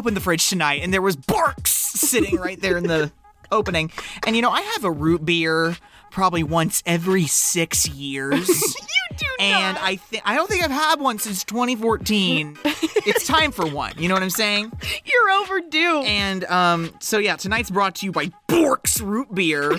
opened the fridge tonight and there was Barq's sitting right there in the opening. And you know, I have a root beer probably once every six years. You do and not. I think I don't think I've had one since 2014. it's time for one. You know what I'm saying? You're overdue. And um, so yeah, tonight's brought to you by Barq's Root Beer.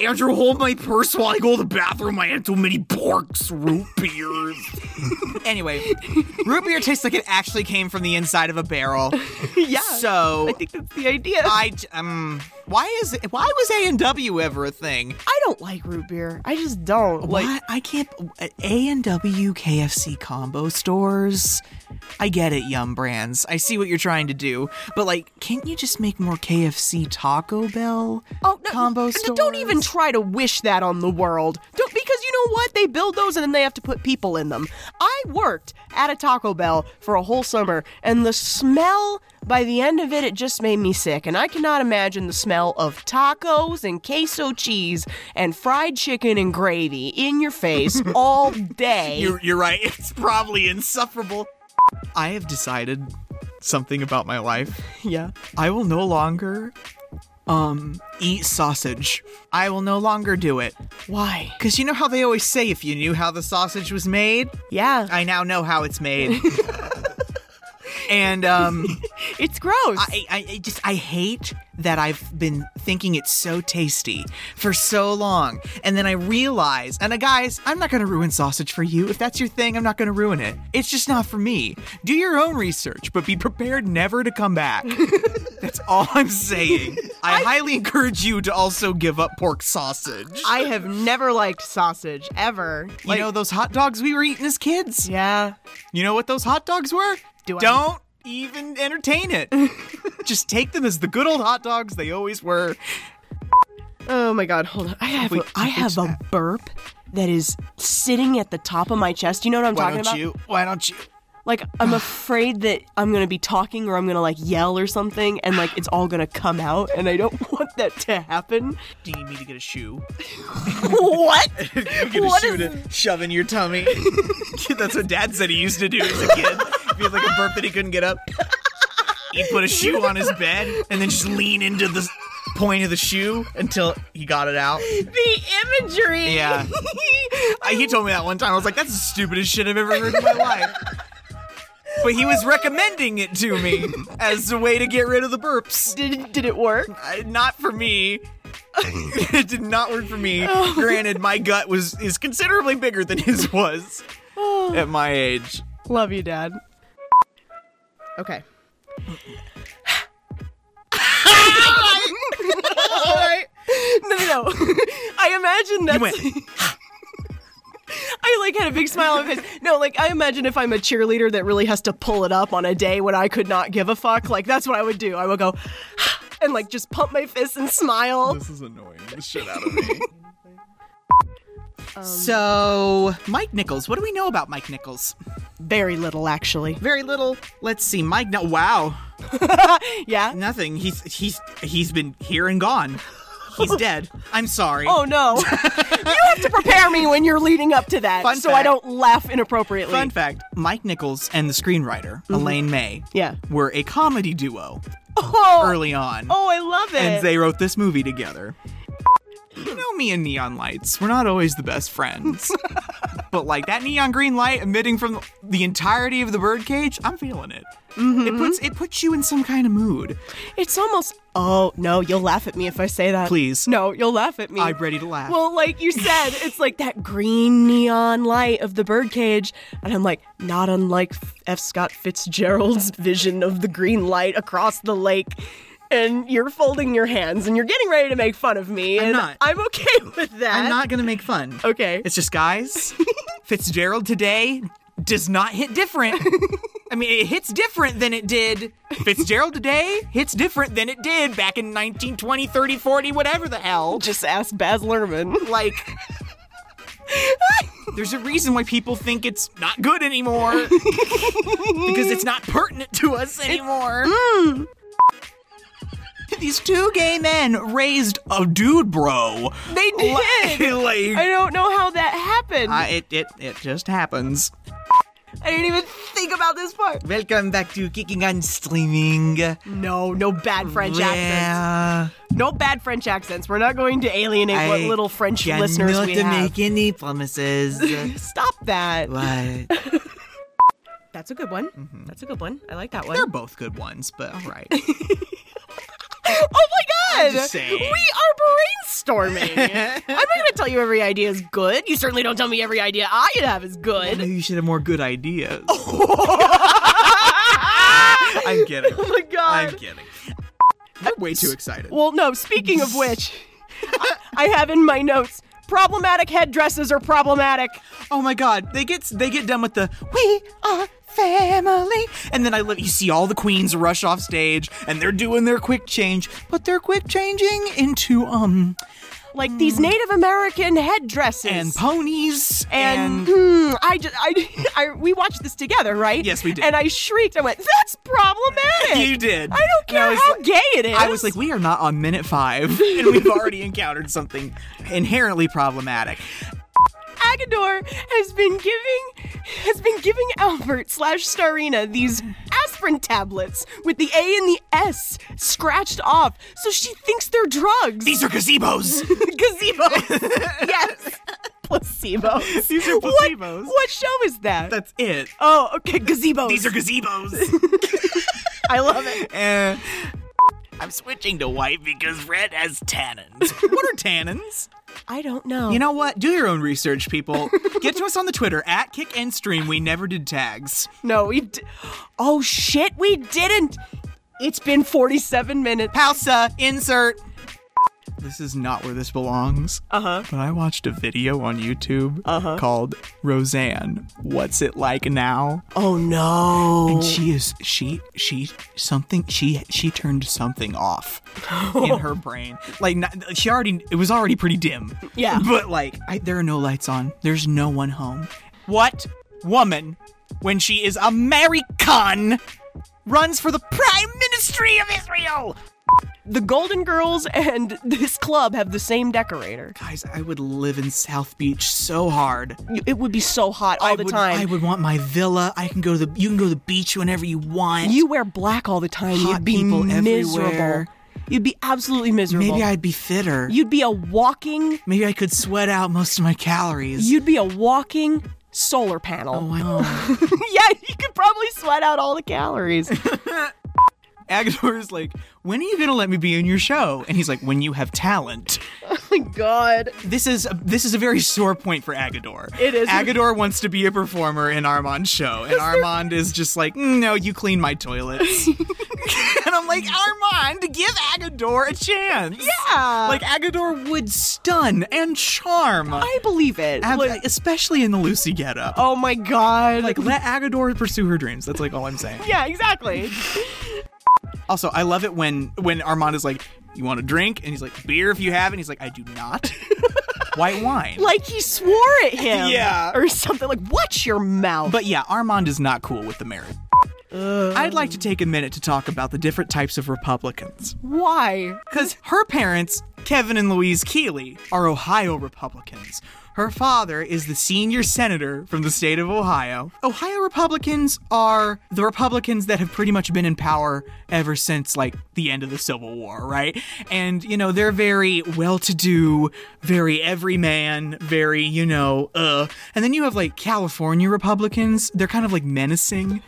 Andrew, hold my purse while I go to the bathroom. I had too many Barq's root beers. anyway, root beer tastes like it actually came from the inside of a barrel. yeah. So I think that's the idea. I j- um, why is it? Why was A and W ever a thing? I don't like root beer. I just don't. Like What? I can't. A and W KFC combo stores. I get it, Yum Brands. I see what you're trying to do, but like, can't you just make more KFC Taco Bell Oh, no, combo n- stores? Don't even try to wish that on the world. Don't because you know what? They build those and then they have to put people in them. I worked at a Taco Bell for a whole summer and the smell by the end of it it just made me sick and I cannot imagine the smell of tacos and queso cheese and fried chicken and gravy in your face all day. You're, you're right. It's probably insufferable. I have decided something about my life. yeah. I will no longer um eat sausage. I will no longer do it. Why? Cuz you know how they always say if you knew how the sausage was made, Yeah. I now know how it's made. and um it's gross. I, I, I just I hate that I've been thinking it's so tasty for so long, and then I realize, and uh, guys, I'm not gonna ruin sausage for you. If that's your thing, I'm not gonna ruin it. It's just not for me. Do your own research, but be prepared never to come back. that's all I'm saying. I, highly encourage you to also give up pork sausage. I have never liked sausage ever. you know those hot dogs we were eating as kids? Yeah. You know what those hot dogs were? Do I- Don't even entertain it. Just take them as the good old hot dogs they always were. Oh my god, hold on. I have a, I have a burp that is sitting at the top of my chest. You know what I'm Why talking don't about? you? Why don't you? Like I'm afraid that I'm going to be talking or I'm going to like yell or something and like it's all going to come out and I don't want that to happen. Do you need me to get a shoe? what? you get What a shoe is- to shove in your tummy. That's what Dad said he used to do as a kid. He had like a burp that he couldn't get up, he'd put a shoe on his bed and then just lean into the point of the shoe until he got it out. The imagery. Yeah. I, he told me that one time. I was like, "That's the stupidest shit I've ever heard in my life." But he was recommending it to me as a way to get rid of the burps. did did it work? Uh, not for me. it did not work for me. Oh. Granted, my gut was is considerably bigger than his was at my age. Love you, dad. Okay. All right. No, no, no. I imagine that's. went. I like had a big smile on my face. No, like I imagine if I'm a cheerleader that really has to pull it up on a day when I could not give a fuck, like that's what I would do. I would go and like just pump my fists and smile. This is annoying the shit out of me. Um, so, Mike Nichols. What do we know about Mike Nichols? Very little, actually. Very little. Let's see. Mike. No. Wow. Yeah. Nothing. He's he's he's been here and gone. He's dead. I'm sorry. Oh no! you have to prepare me when you're leading up to that, Fun so I fact. don't laugh inappropriately. Fun fact: Mike Nichols and the screenwriter mm-hmm. Elaine May Yeah. were a comedy duo Oh, early on, oh, I love it. and they wrote this movie together. You know me and neon lights. We're not always the best friends. but like that neon green light emitting from the entirety of the birdcage, I'm feeling it. Mm-hmm. It puts it puts you in some kind of mood. It's almost. Oh no, you'll laugh at me if I say that. Please. No, you'll laugh at me. I'm ready to laugh. Well, like you said, it's like that green neon light of the birdcage, and I'm like, not unlike F. Scott Fitzgerald's vision of the green light across the lake. And you're folding your hands, and you're getting ready to make fun of me, and not. I'm okay with that. I'm not gonna make fun. okay. It's just guys. Fitzgerald today does not hit different. I mean, it hits different than it did. Fitzgerald today hits different than it did back in 1920, 30, 40, whatever the hell. Just ask Baz Luhrmann. Like, there's a reason why people think it's not good anymore. because it's not pertinent to us anymore. Mm. These two gay men raised a dude bro. They did. Like, I don't know how that happened. uh, it, it, it just happens. I didn't even think about this part. Welcome back to Kicking on Streaming. No, no bad French accents. Yeah, No bad French accents. We're not going to alienate what little French listeners we have. make any promises. Stop that. what? That's a good one. Mm-hmm. That's a good one. I like that one. They're both good ones, but all right. Oh my god! We are brainstorming. I'm not gonna tell you every idea is good. You certainly don't tell me every idea I have is good. Maybe you should have more good ideas. I'm kidding. Oh my god. I'm kidding. I'm way too excited. Well, no, speaking of which, I, I have in my notes problematic headdresses are problematic. Oh my god, they get they get done with the we are family, and then I live. You see all the queens rush off stage, and they're doing their quick change, but they're quick changing into um Like these Native American headdresses. and ponies and hmm, I just I, I we watched this together, right? Yes, we did. And I shrieked. I went, "That's problematic." you did. I don't And I care how like- gay it is. I was like, we are not on minute five, and we've already encountered something inherently problematic. Agador has been giving has been giving Albert slash Starina these aspirin tablets with the A and the S scratched off, so she thinks they're drugs. These are gazebos. gazebos. yes. Placebos. These are placebos. what show is that? That's it. oh, okay, gazebos. These are gazebos. I love it. Eh, I'm switching to white because red has tannins. what are tannins? I don't know. You know what? Do your own research, people. Get to us on the Twitter at Kick and Stream. We never did tags. no, we. D- oh shit, we didn't. It's been 47 minutes. Pausa. Insert. This is not where this belongs. Uh huh. But I watched a video on YouTube Uh-huh. called Roseanne. What's it like now? Oh no. And she is she she something she she turned something off in her brain. Like not, she already it was already pretty dim. Yeah. But like I, there are no lights on. There's no one home. What woman when she is American runs for the prime ministry of Israel? The Golden Girls and this club have the same decorator. Guys, I would live in South Beach so hard. It would be so hot all I the would, time. I would want my villa. I can go to the you can go to the beach whenever you want. you wear black all the time. Hot You'd be people miserable. everywhere. You'd be absolutely miserable. Maybe I'd be fitter. You'd be a walking. Maybe I could sweat out most of my calories. You'd be a walking solar panel. oh, I know. yeah, you could probably sweat out all the calories. Agador is like, when are you gonna let me be in your show? And he's like, when you have talent. oh my god. This is this is a very sore point for Agador. It is. Agador wants to be a performer in Armand's show, and Armand is just like, "Mm, no, you clean my toilets. and I'm like, Armand, give Agador a chance. Yeah. Like Agador would stun and charm, I believe it. Ab- Like- especially in the Lucy getup. oh my god. Like let Agador pursue her dreams. That's like all I'm saying. yeah, exactly. Also, I love it when when Armand is like, "You want a drink?" and he's like, "Beer if you have." it." And he's like, "I do not." White wine. like he swore at him. Yeah. Or something like, watch your mouth. But yeah, Armand is not cool with the marriage. I'd like to take a minute to talk about the different types of Republicans. why? Because her parents, Kevin and Louise Keeley, are Ohio Republicans. Her father is the senior senator from the state of Ohio. Ohio Republicans are the Republicans that have pretty much been in power ever since, like, the end of the Civil War, right? And, you know, they're very well to do, very everyman, very, you know, uh. And then you have, like, California Republicans. They're kind of, like, menacing.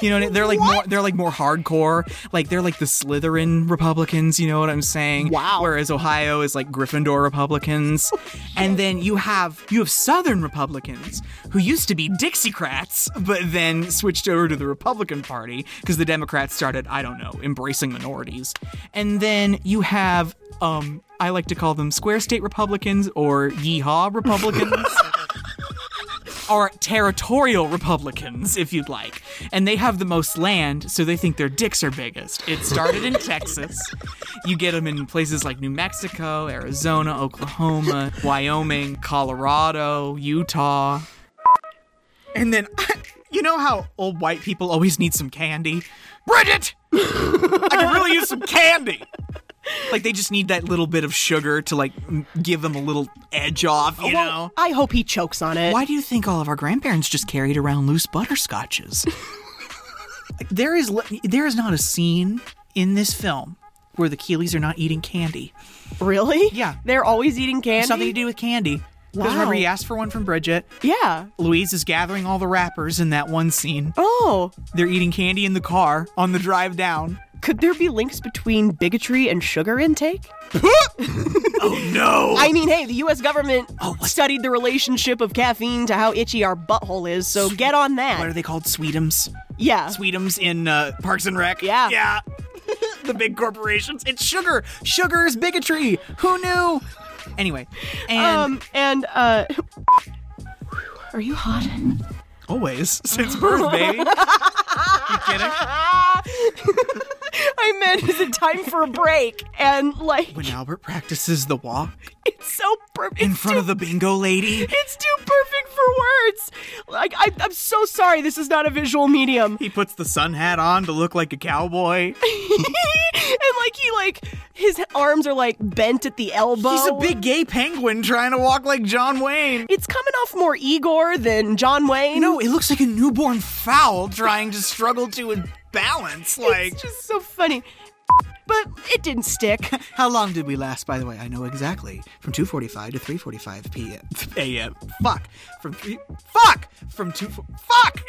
You know, they're like more, they're like more hardcore. Like, they're like the Slytherin Republicans, you know what I'm saying? Wow. Whereas Ohio is like Gryffindor Republicans. and then you have you have Southern Republicans who used to be Dixiecrats, but then switched over to the Republican Party because the Democrats started, I don't know, embracing minorities. And then you have um I like to call them square state Republicans or yeehaw Republicans. Or territorial Republicans, if you'd like. And they have the most land, so they think their dicks are biggest. It started in Texas. You get them in places like New Mexico, Arizona, Oklahoma, Wyoming, Colorado, Utah. And then, you know how old white people always need some candy? Bridget! I could really use some candy! Like they just need that little bit of sugar to like give them a little edge off, you Well, know. I hope he chokes on it. Why do you think all of our grandparents just carried around loose butterscotches? like, there is there is not a scene in this film where the Keeleys are not eating candy. Really? Yeah. They're always eating candy. Something to do with candy. Because Wow. remember, he asked for one from Bridget. Yeah. Louise is gathering all the wrappers in that one scene. Oh, They're eating candy in the car on the drive down. Could there be links between bigotry and sugar intake? Oh no! I mean, hey, the U.S. government Oh, studied the relationship of caffeine to how itchy our butthole is, so get on that. what are they called? Sweetums. yeah. Sweetums in uh, Parks and Rec. Yeah. Yeah. the big corporations. It's sugar. Sugar is bigotry. Who knew? Anyway, and Um, and, uh, are you hot? always since birth, baby. you kidding? I meant, is it time for a break? And, like, When Albert practices the walk it's so perfect. in front of the bingo lady, It's too perfect for words. Like I, I'm so sorry. This is not a visual medium. he puts the sun hat on to look like a cowboy. and like he like his arms are like bent at the elbow. He's a big gay penguin trying to walk like John Wayne. It's coming off more Igor than John Wayne. No, it looks like a newborn foal trying to struggle to balance. Like, it's just so funny. But it didn't stick. how long did we last? By the way, I know exactly. From 2:45 to 3:45 p.m. a.m. Fuck. From three. Fuck. From two. Fuck.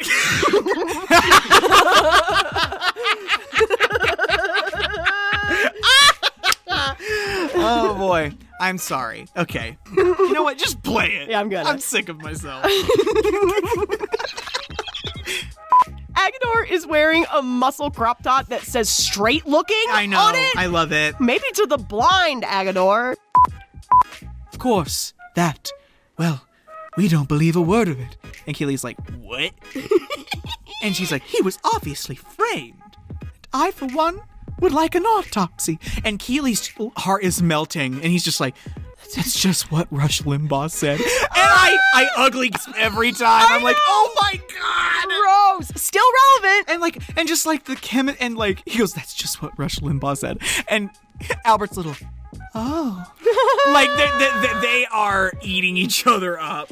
oh boy. I'm sorry. Okay. You know what? Just play it. Yeah, I'm gonna. I'm sick of myself. Agador is wearing a muscle crop top that says straight looking I know. on it. I love it. Maybe to the blind, Agador. Of course, that. Well, we don't believe a word of it. And Keeley's like, What? and she's like, He was obviously framed. And I, for one, would like an autopsy. And Keeley's heart is melting, and he's just like, That's just what Rush Limbaugh said. And I, I ugly every time. I'm like, Oh my god! Rose, still relevant. And like, and just like the chem, and like, he goes, That's just what Rush Limbaugh said. And Albert's little, Oh. like they, they, they, they are eating each other up.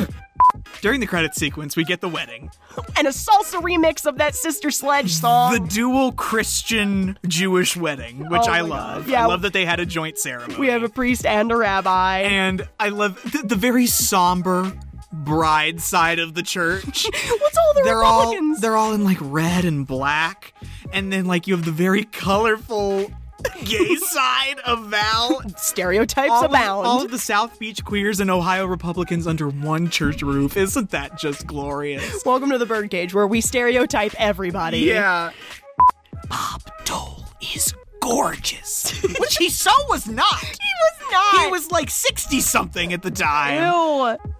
During the credit sequence, we get the wedding. And a salsa remix of that Sister Sledge song. The dual Christian Jewish wedding, which Oh I love. God. Yeah. I love that they had a joint ceremony. we have a priest and a rabbi. and I love the, the very somber bride side of the church. What's all the they're all they're all in like red and black, and then like you have the very colorful gay side of Val. Stereotypes all of, abound. all of the South Beach queers and Ohio Republicans under one church roof. Isn't that just glorious? Welcome to the birdcage where we stereotype everybody. Yeah. Bob Dole is gorgeous, which he so was not. He was not. He was like 60 something at the time. Ew.